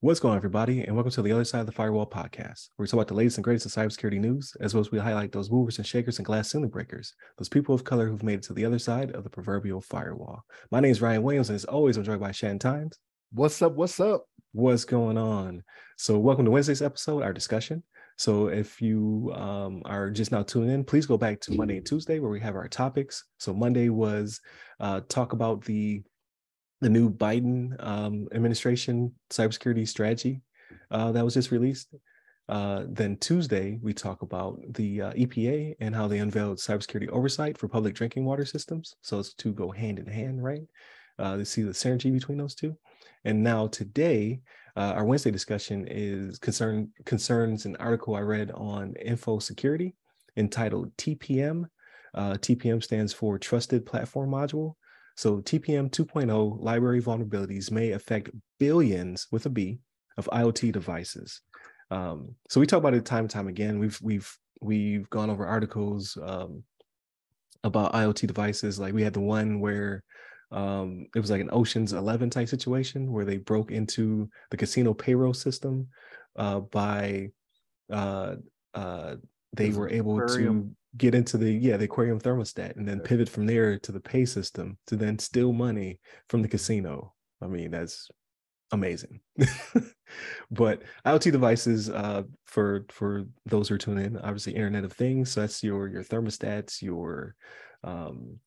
What's going on, everybody, and welcome to the Other Side of the Firewall podcast, where we talk about the latest and greatest of cybersecurity news, as well as we highlight those movers and shakers and glass ceiling breakers, those people of color who've made it to the other side of the proverbial firewall. My name is Ryan Williams, and as always, I'm joined by Shannon Tynes. What's up? What's up? What's going on? So, welcome to Wednesday's episode, our discussion. So, if you um, are just now tuning in, please go back to Monday and Tuesday where we have our topics. So, Monday was uh, talk about the the new Biden um, administration cybersecurity strategy uh, that was just released. Uh, then Tuesday, we talk about the uh, EPA and how they unveiled cybersecurity oversight for public drinking water systems. So it's to go hand in hand, right? Uh, to see the synergy between those two. And now today, uh, our Wednesday discussion is concern concerns an article I read on info security entitled TPM. Uh, TPM stands for Trusted Platform Module. So TPM 2.0 library vulnerabilities may affect billions with a B of IoT devices. Um, so we talk about it time and time again. We've we've we've gone over articles um, about IoT devices. Like we had the one where um, it was like an Ocean's Eleven type situation where they broke into the casino payroll system uh, by uh, uh, they were able to get into the yeah the aquarium thermostat and then pivot from there to the pay system to then steal money from the casino. I mean that's amazing. But iot devices uh for for those who are tuning in obviously internet of things so that's your your thermostats your um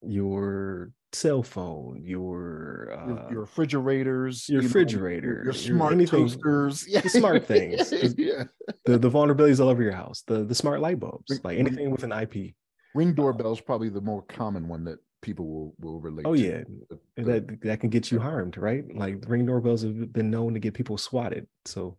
your cell phone, your uh, your, your, refrigerators, your you refrigerator, know, your, your, smart anything, toasters, yeah. the smart things, yeah. the the vulnerabilities all over your house, the the smart light bulbs, like anything with an IP. Ring doorbell is probably the more common one that people will will relate. Oh to. yeah, that that can get you harmed, right? Like ring doorbells have been known to get people swatted. So,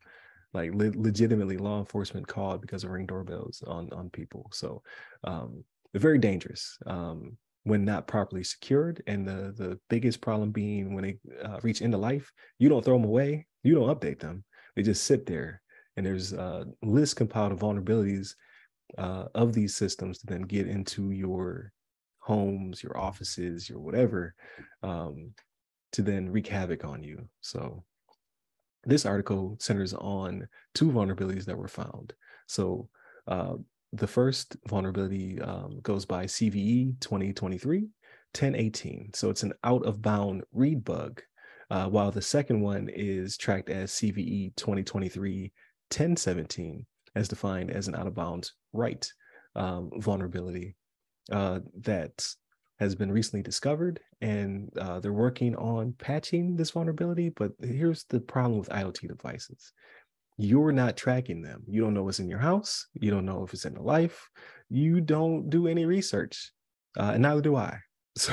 like le- legitimately, law enforcement called because of ring doorbells on on people. So, um, they're very dangerous. Um, when not properly secured. And the the biggest problem being when they uh, reach end of life, you don't throw them away, you don't update them. They just sit there. And there's a list compiled of vulnerabilities uh, of these systems to then get into your homes, your offices, your whatever, um, to then wreak havoc on you. So this article centers on two vulnerabilities that were found. So uh, the first vulnerability um, goes by CVE 2023 1018. So it's an out of bound read bug, uh, while the second one is tracked as CVE 2023 1017, as defined as an out of bounds write um, vulnerability uh, that has been recently discovered. And uh, they're working on patching this vulnerability. But here's the problem with IoT devices you're not tracking them. You don't know what's in your house. You don't know if it's in the life. You don't do any research, uh, and neither do I. So,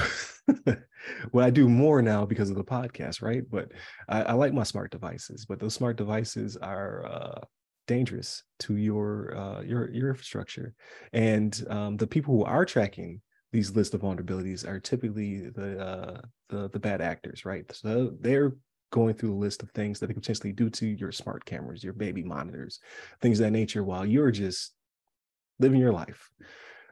well, I do more now because of the podcast, right? But I, I like my smart devices, but those smart devices are uh, dangerous to your uh, your your infrastructure, and um, the people who are tracking these list of vulnerabilities are typically the uh, the the bad actors, right? So they're going through the list of things that they could potentially do to your smart cameras, your baby monitors, things of that nature, while you're just living your life.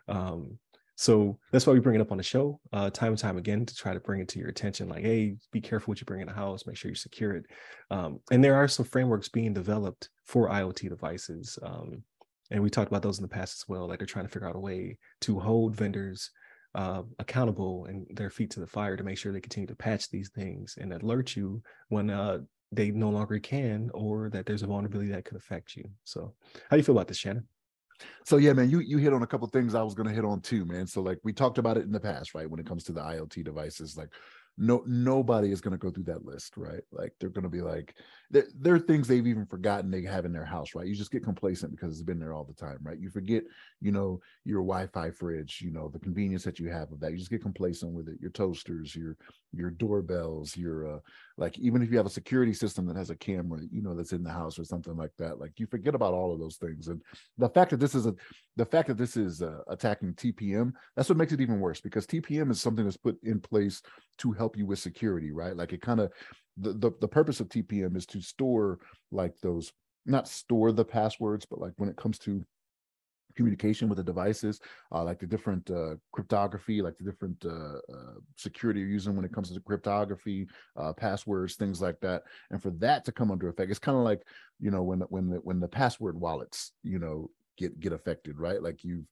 Um, so that's why we bring it up on the show uh, time and time again to try to bring it to your attention. Like, hey, be careful what you bring in the house. Make sure you secure it. Um, and there are some frameworks being developed for IoT devices. Um, and we talked about those in the past as well. Like they're trying to figure out a way to hold vendors uh, accountable and their feet to the fire to make sure they continue to patch these things and alert you when uh, they no longer can or that there's a vulnerability that could affect you. So, how do you feel about this, Shannon? So yeah, man, you you hit on a couple things I was to hit on too, man. So like we talked about it in the past, right? When it comes to the IoT devices, like no nobody is going to go through that list right? Like they're going to be like there, there are things they've even forgotten they have in their house right? You just get complacent because it's been there all the time right? You forget you know your wi-fi fridge you know the convenience that you have of that. You just get complacent with it. Your toasters your your doorbells your uh like even if you have a security system that has a camera you know that's in the house or something like that like you forget about all of those things. And the fact that this is a the fact that this is uh, attacking tpm that's what makes it even worse because tpm is something that's put in place to help you with security right like it kind of the, the the purpose of tpm is to store like those not store the passwords but like when it comes to communication with the devices, uh, like the different uh, cryptography, like the different uh, uh, security you're using when it comes to cryptography, uh, passwords, things like that. And for that to come under effect, it's kind of like you know when when the when the password wallets you know get get affected, right? Like you've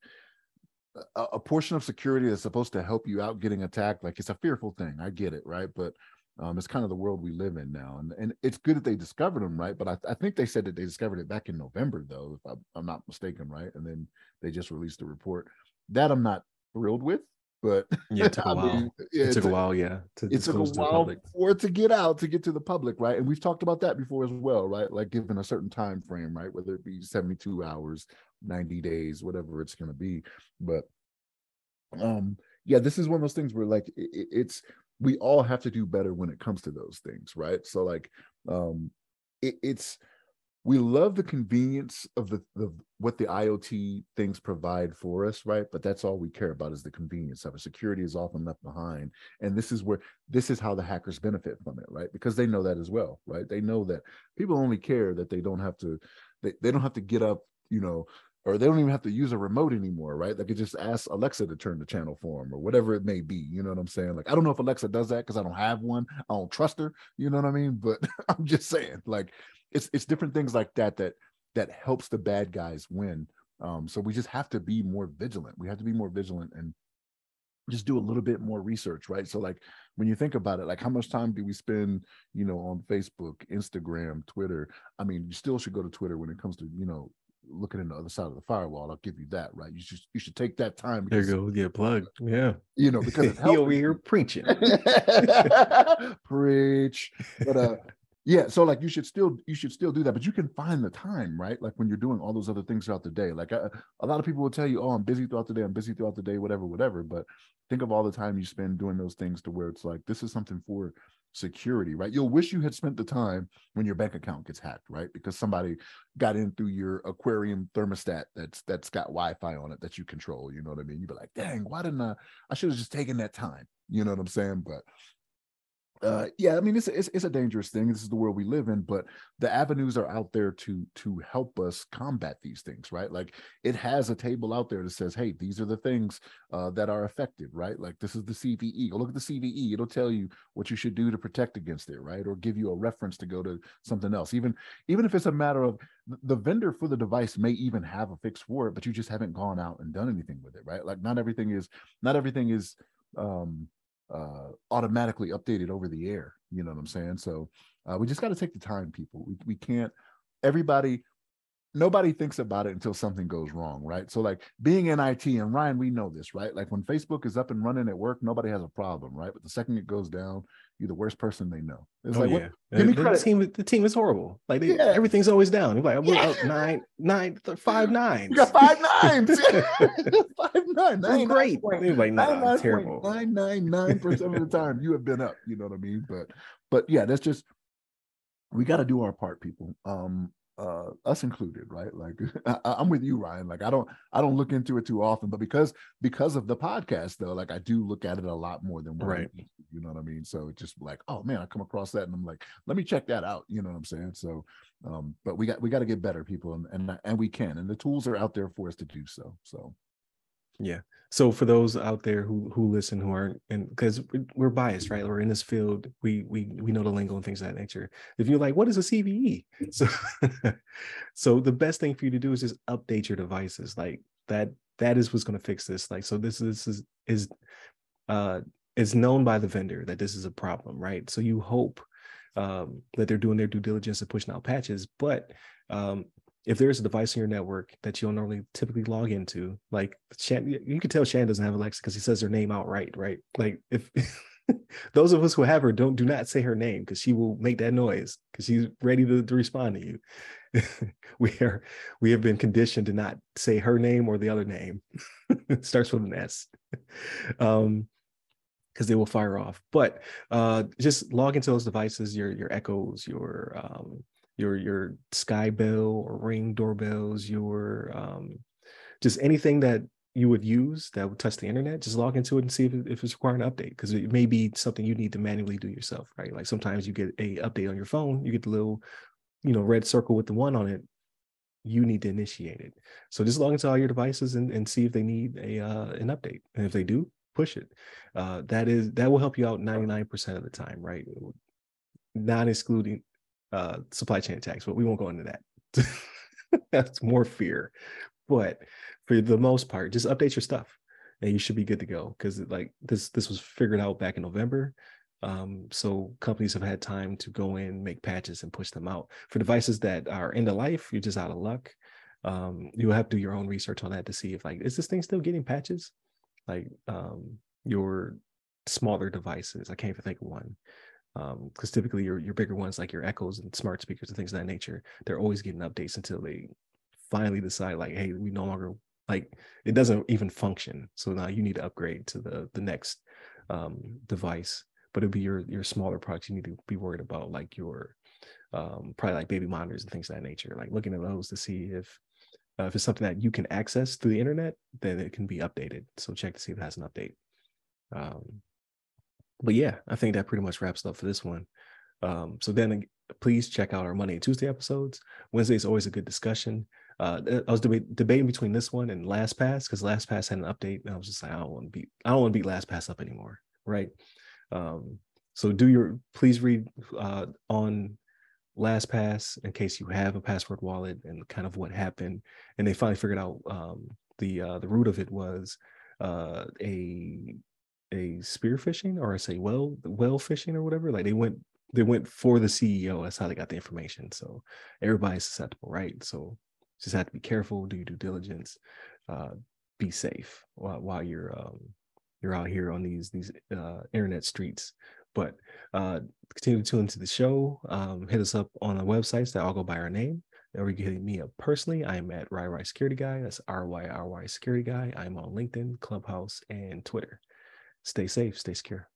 a, a portion of security that's supposed to help you out getting attacked. Like it's a fearful thing. I get it, right? But um, it's kind of the world we live in now, and and it's good that they discovered them, right? But I, I think they said that they discovered it back in November, though, if I, am not mistaken, right? And then they just released the report that I'm not thrilled with, but yeah, it took a while. Mean, yeah, it took a while, yeah. To it took a while for it to get out to get to the public, right? And we've talked about that before as well, right? Like given a certain time frame, right? Whether it be 72 hours, 90 days, whatever it's going to be, but um yeah this is one of those things where like it, it's we all have to do better when it comes to those things right so like um it, it's we love the convenience of the, the what the iot things provide for us right? But that's all we care about is the convenience of it. Security is often left behind. And this is where this is how the hackers benefit from it right? Because they know that as well right? They know that people only care that they don't have to they, they don't have to get up you know or they don't even have to use a remote anymore, right? They could just ask Alexa to turn the channel for them or whatever it may be. You know what I'm saying? Like, I don't know if Alexa does that because I don't have one. I don't trust her. You know what I mean? But I'm just saying, like, it's it's different things like that that that helps the bad guys win. Um, so we just have to be more vigilant. We have to be more vigilant and just do a little bit more research, right? So, like, when you think about it, like, how much time do we spend, you know, on Facebook, Instagram, Twitter? I mean, you still should go to Twitter when it comes to, you know, looking in the other side of the firewall. I'll give you that, right? You should you should take that time. Because, there you go. Yeah, plug. Yeah. You know, because he over here preaching. Preach. But uh yeah, so like you should still you should still do that, but you can find the time, right? Like when you're doing all those other things throughout the day. Like I, a lot of people will tell you, "Oh, I'm busy throughout the day. I'm busy throughout the day, whatever, whatever." But think of all the time you spend doing those things to where it's like this is something for security, right? You'll wish you had spent the time when your bank account gets hacked, right? Because somebody got in through your aquarium thermostat that's that's got Wi-Fi on it that you control. You know what I mean? You'd be like, dang, why didn't I? I should have just taken that time. You know what I'm saying? But uh yeah i mean it's, it's it's a dangerous thing. This is the world we live in but the avenues are out there to to help us combat these things right? Like it has a table out there that says hey these are the things uh that are effective right? Like this is the cve go look at the cve it'll tell you what you should do to protect against it right? Or give you a reference to go to something else. Even even if it's a matter of the vendor for the device may even have a fix for it but you just haven't gone out and done anything with it right? Like not everything is not everything is um uh, automatically updated over the air. You know what I'm saying? So uh, we just got to take the time, people. We we can't. Everybody nobody thinks about it until something goes wrong, right? So like being in IT and Ryan, we know this, right? Like when Facebook is up and running at work, nobody has a problem, right? But the second it goes down, you're the worst person they know. It's oh, like, yeah. What, give me credit. The team, the team is horrible. Like they, yeah. everything's always down. You're like, we're yeah. up nine, nine, five nines. You got five nines. five nine. Nine, great. Like, nah, nine, terrible. Nine, nine, nine percent of the time you have been up. You know what I mean? But, but yeah, that's just we got to do our part, people. Um, uh us included right? Like I, am with you ryan. Like i don't i don't look into it too often but because because of the podcast though like i do look at it a lot more than right. you know what i mean? So it's just like oh man i come across that and i'm like let me check that out you know what i'm saying? So um but we got we got to get better people and and, and we can and the tools are out there for us to do so so yeah. So for those out there who who listen who aren't and because we're biased, right? We're in this field, we we we know the lingo and things of that nature. If you're like, what is a CVE? So so the best thing for you to do is just update your devices. Like that that is what's going to fix this. Like so this, this is is uh is known by the vendor that this is a problem, right? So you hope um, that they're doing their due diligence and pushing out patches, but um, if there's a device in your network that you don't normally typically log into, like Shan, you can tell Shan doesn't have Alexa because he says her name outright, right? Like if those of us who have her don't do not say her name because she will make that noise because she's ready to, to respond to you. we are we have been conditioned to not say her name or the other name. it starts with an S. Um, because they will fire off. But uh, just log into those devices, your your echoes, your um, your your sky bell or ring doorbells your um, just anything that you would use that would touch the internet just log into it and see if, if it's requiring an update because it may be something you need to manually do yourself right like sometimes you get a update on your phone you get the little you know red circle with the one on it you need to initiate it. So just log into all your devices and, and see if they need a uh, an update. And if they do, push it. Uh, that is that will help you out 99% of the time, right? Not excluding uh, supply chain attacks, but we won't go into that. That's more fear. But for the most part, just update your stuff and you should be good to go because like this this was figured out back in November. Um, so companies have had time to go in, make patches, and push them out. For devices that are end of life, you're just out of luck. Um, you have to do your own research on that to see if like is this thing still getting patches? Like um, your smaller devices, I can't even think of one. Because um, typically your your bigger ones like your Echoes and smart speakers and things of that nature, they're always getting updates until they finally decide like, hey, we no longer like it doesn't even function. So now you need to upgrade to the the next um, device but it'll be your your smaller products you need to be worried about, like your um, probably like baby monitors and things of that nature. Like looking at those to see if uh, if it's something that you can access through the internet, then it can be updated. So check to see if it has an update. Um, but yeah, I think that pretty much wraps up for this one. Um, so then please check out our Monday and Tuesday episodes. Wednesday is always a good discussion. Uh, I was deba- debating between this one and LastPass because LastPass had an update, and I was just like, I don't want to beat, I don't want to beat LastPass up anymore, right? Um, so do your please read uh, on LastPass in case you have a password wallet and kind of what happened. And they finally figured out um, the uh, the root of it was uh, a a spear phishing or I say well well phishing or whatever. Like they went they went for the CEO. That's how they got the information. So everybody's susceptible, right? So just have to be careful, do your due diligence, uh, be safe while, while you're um, you're out here on these these uh, internet streets. But uh, continue to tune into the show. Um, hit us up on the websites that all go by our name. Or you can hit me up personally. I'm at RyRy Security Guy. That's R Y R Y Security Guy. I'm on LinkedIn, Clubhouse, and Twitter. Stay safe, stay secure.